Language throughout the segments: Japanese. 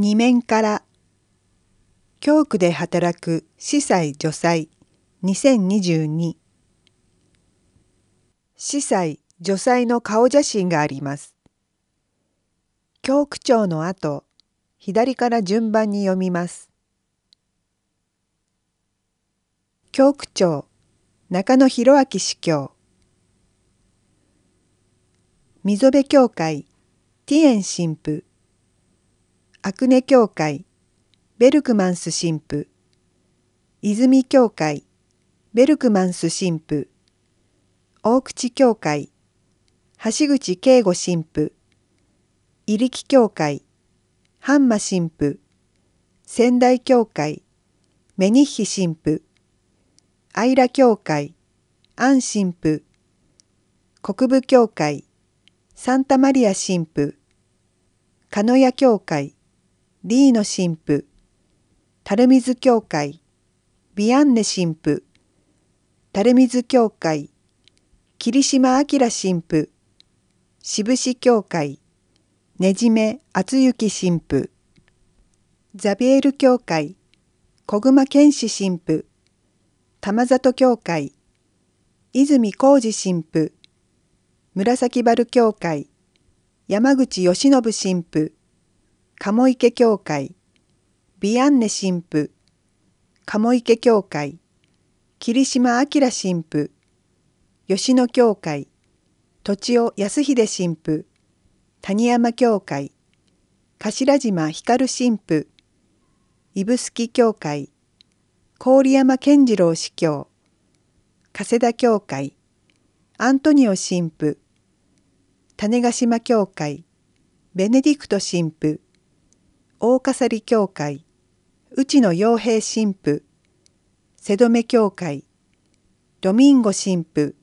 二面から。教区で働く司祭女祭。2022司祭女祭の顔写真があります。教区長の後、左から順番に読みます。教区長中野博明司教。溝辺教会ティエン神父。アクネ教会ベルクマンス神父泉教会ベルクマンス神父大口教会橋口慶吾神父入力教会ハンマ神父仙台教会メニッヒ神父アイラ教会アン神父国部教会サンタマリア神父鹿屋教会リーノ神父、垂水教会、ビアンネ神父、垂水教会、霧島明神父、渋市教会、ねじめ厚幸神父、ザビエル教会、小熊健志神父、玉里教会、泉浩二神父、紫原教会、山口義信神父、鴨池教会、ビアンネ神父、鴨池教会、霧島明神父、吉野教会、土地尾康秀神父、谷山教会、頭島光神父、指宿教会、郡山健次郎司教、加世田教会、アントニオ神父、種子島教会、ベネディクト神父、大笠利教会、内野洋平神父、瀬戸目教会、ドミンゴ神父、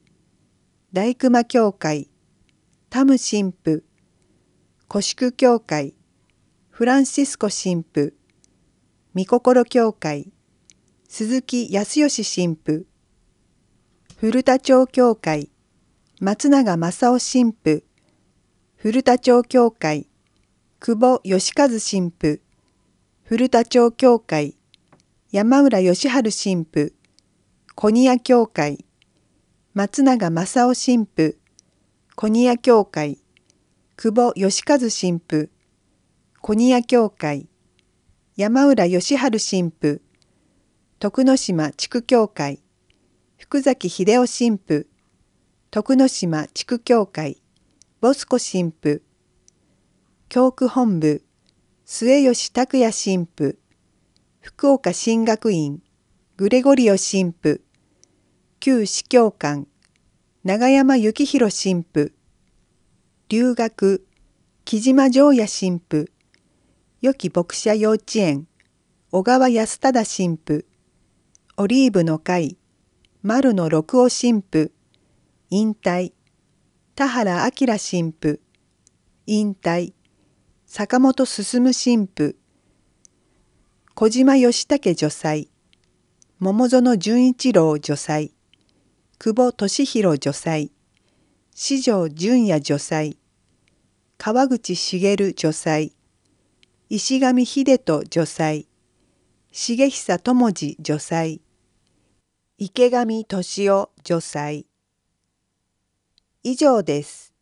大熊教会、タム神父、古宿教会、フランシスコ神父、御心教会、鈴木康義神父、古田町教会、松永正夫神父、古田町教会、久保義和神父、古田町教会、山浦義治神父、小庭教会、松永正夫神父、小庭教会、久保義和神父、小庭教会、山浦義治神父、徳之島地区教会、福崎秀夫神父、徳之島地区教会、ボスコ神父、教区本部末吉拓也神父福岡神学院グレゴリオ神父旧司教官長山幸宏神父留学木島城也神父良き牧者幼稚園小川康忠神父オリーブの会丸野六尾神父引退田原明神父引退坂本進神父小島義武女祭桃園純一郎女祭久保俊弘女祭四条純也女祭川口茂女祭石上秀人女祭重久智次女祭池上俊夫女祭以上です。